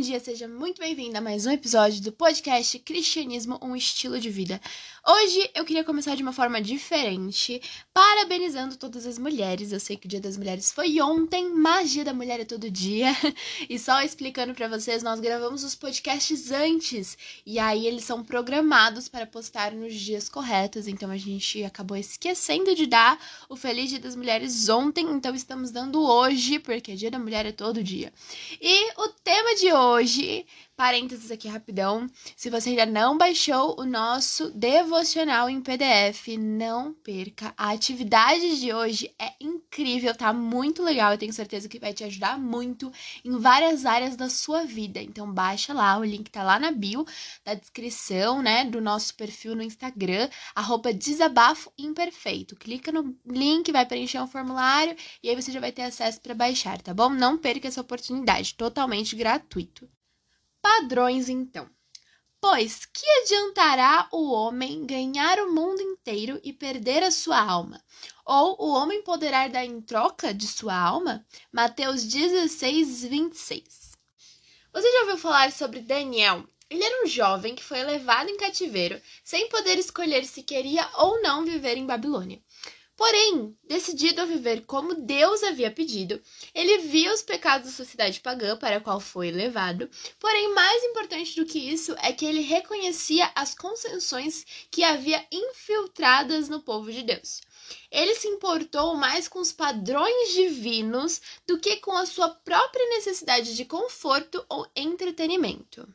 dia, seja muito bem-vindo a mais um episódio do podcast Cristianismo, um estilo de vida. Hoje eu queria começar de uma forma diferente, parabenizando todas as mulheres. Eu sei que o Dia das Mulheres foi ontem, mas Dia da Mulher é todo dia. E só explicando para vocês, nós gravamos os podcasts antes, e aí eles são programados para postar nos dias corretos, então a gente acabou esquecendo de dar o Feliz Dia das Mulheres ontem, então estamos dando hoje, porque Dia da Mulher é todo dia. E o tema de hoje Parênteses aqui rapidão. Se você ainda não baixou o nosso devocional em PDF, não perca. A atividade de hoje é incrível, tá muito legal. Eu tenho certeza que vai te ajudar muito em várias áreas da sua vida. Então baixa lá, o link tá lá na bio da descrição, né, do nosso perfil no Instagram, arroba desabafo imperfeito. Clica no link, vai preencher um formulário e aí você já vai ter acesso para baixar, tá bom? Não perca essa oportunidade, totalmente gratuito. Padrões, então. Pois que adiantará o homem ganhar o mundo inteiro e perder a sua alma? Ou o homem poderá dar em troca de sua alma? Mateus 16, 26. Você já ouviu falar sobre Daniel? Ele era um jovem que foi levado em cativeiro sem poder escolher se queria ou não viver em Babilônia. Porém, decidido a viver como Deus havia pedido, ele via os pecados da sociedade pagã para a qual foi levado. Porém, mais importante do que isso é que ele reconhecia as concessões que havia infiltradas no povo de Deus. Ele se importou mais com os padrões divinos do que com a sua própria necessidade de conforto ou entretenimento.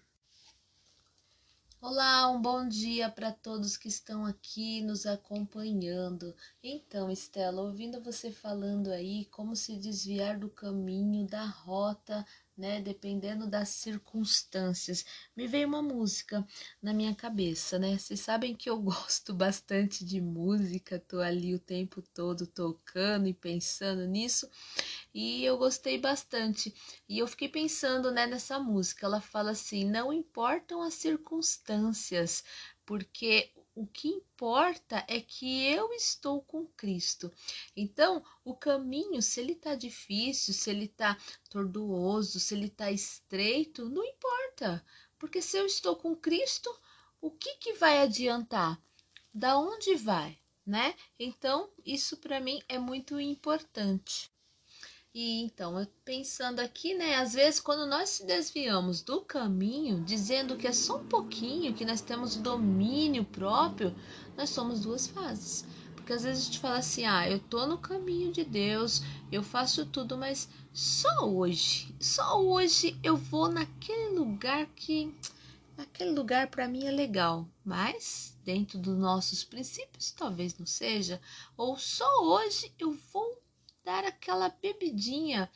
Olá, um bom dia para todos que estão aqui nos acompanhando. Então, Estela, ouvindo você falando aí como se desviar do caminho, da rota né? Dependendo das circunstâncias. Me veio uma música na minha cabeça, né? Vocês sabem que eu gosto bastante de música, tô ali o tempo todo tocando e pensando nisso, e eu gostei bastante. E eu fiquei pensando, né, nessa música. Ela fala assim: "Não importam as circunstâncias, porque o que importa é que eu estou com Cristo. Então, o caminho, se ele tá difícil, se ele tá tortuoso, se ele tá estreito, não importa. Porque se eu estou com Cristo, o que que vai adiantar? Da onde vai, né? Então, isso para mim é muito importante. E então, pensando aqui, né, às vezes quando nós se desviamos do caminho, dizendo que é só um pouquinho, que nós temos domínio próprio, nós somos duas fases. Porque às vezes a gente fala assim: "Ah, eu tô no caminho de Deus, eu faço tudo, mas só hoje, só hoje eu vou naquele lugar que aquele lugar para mim é legal, mas dentro dos nossos princípios talvez não seja, ou só hoje eu vou dar aquela bebidinha.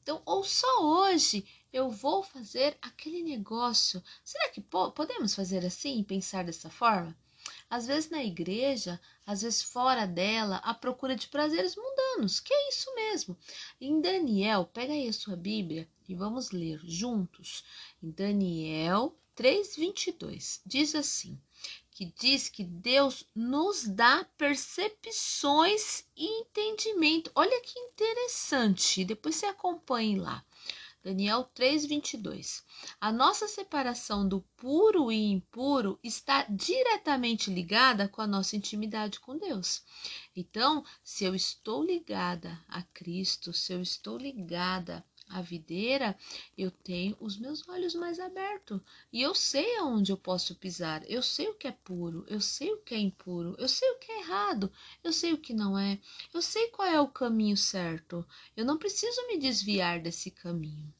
Então, ou só hoje eu vou fazer aquele negócio. Será que po podemos fazer assim e pensar dessa forma? Às vezes na igreja, às vezes fora dela, a procura de prazeres mundanos, que é isso mesmo. Em Daniel, pega aí a sua Bíblia e vamos ler juntos. Em Daniel 3:22 diz assim: que diz que Deus nos dá percepções e entendimento. Olha que interessante. Depois você acompanhe lá. Daniel 3:22. A nossa separação do puro e impuro está diretamente ligada com a nossa intimidade com Deus. Então, se eu estou ligada a Cristo, se eu estou ligada a videira, eu tenho os meus olhos mais abertos e eu sei aonde eu posso pisar. Eu sei o que é puro, eu sei o que é impuro, eu sei o que é errado, eu sei o que não é, eu sei qual é o caminho certo. Eu não preciso me desviar desse caminho.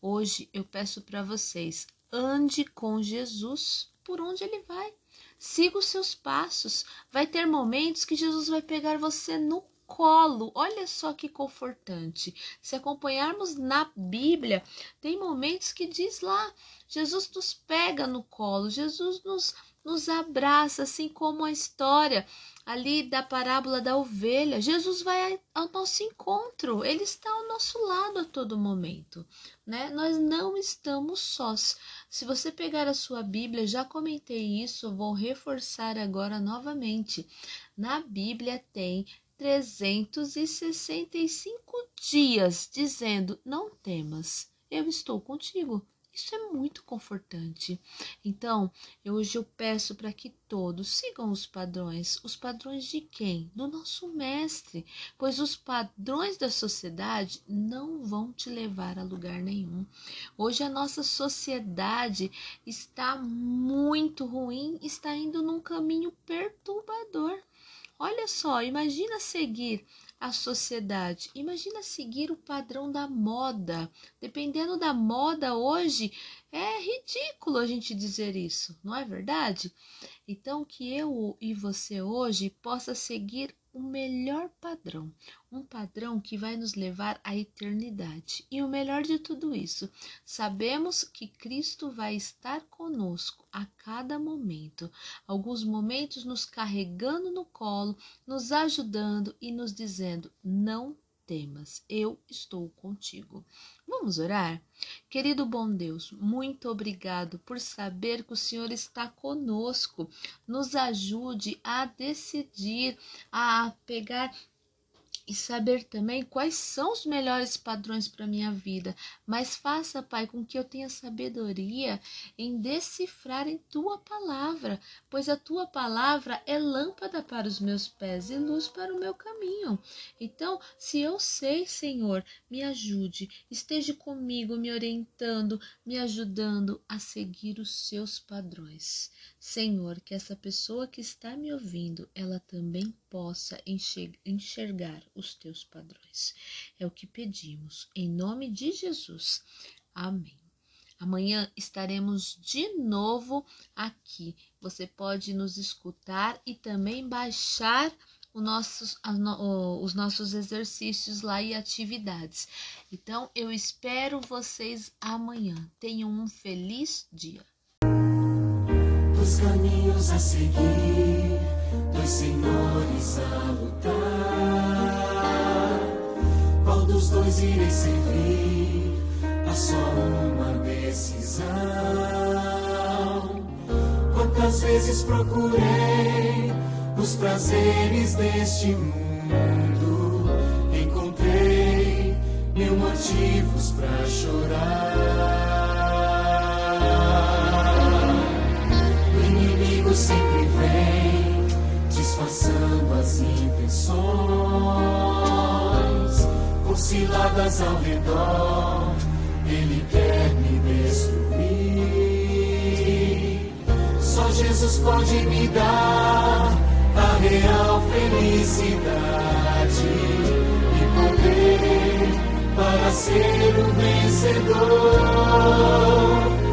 Hoje eu peço para vocês, ande com Jesus por onde ele vai. Siga os seus passos. Vai ter momentos que Jesus vai pegar você no colo. Olha só que confortante. Se acompanharmos na Bíblia, tem momentos que diz lá: Jesus nos pega no colo, Jesus nos, nos abraça, assim como a história ali da parábola da ovelha. Jesus vai ao nosso encontro, ele está ao nosso lado a todo momento, né? Nós não estamos sós. Se você pegar a sua Bíblia, já comentei isso, vou reforçar agora novamente. Na Bíblia tem 365 dias dizendo: Não temas, eu estou contigo. Isso é muito confortante. Então, hoje eu peço para que todos sigam os padrões. Os padrões de quem? Do nosso mestre. Pois os padrões da sociedade não vão te levar a lugar nenhum. Hoje a nossa sociedade está muito ruim, está indo num caminho perturbador. Olha só, imagina seguir a sociedade. Imagina seguir o padrão da moda. Dependendo da moda hoje, é ridículo a gente dizer isso, não é verdade? Então, que eu e você hoje possa seguir o melhor padrão, um padrão que vai nos levar à eternidade. E o melhor de tudo isso, sabemos que Cristo vai estar conosco a cada momento, alguns momentos nos carregando no colo, nos ajudando e nos dizendo: não temas, eu estou contigo. Vamos orar? Querido bom Deus, muito obrigado por saber que o Senhor está conosco. Nos ajude a decidir, a pegar e saber também quais são os melhores padrões para minha vida. Mas faça, Pai, com que eu tenha sabedoria em decifrar em tua palavra, pois a tua palavra é lâmpada para os meus pés e luz para o meu caminho. Então, se eu sei, Senhor, me ajude, esteja comigo, me orientando, me ajudando a seguir os seus padrões. Senhor, que essa pessoa que está me ouvindo, ela também possa enxergar os teus padrões. É o que pedimos, em nome de Jesus. Amém. Amanhã estaremos de novo aqui. Você pode nos escutar e também baixar nossos, os nossos exercícios lá e atividades. Então, eu espero vocês amanhã. Tenham um feliz dia os caminhos a seguir, dois senhores a lutar. Qual dos dois irei servir? Há só uma decisão. Quantas vezes procurei os prazeres deste mundo? Encontrei mil motivos para chorar. sempre vem disfarçando as intenções, por ciladas ao redor, ele quer me destruir. Só Jesus pode me dar a real felicidade e poder para ser o vencedor.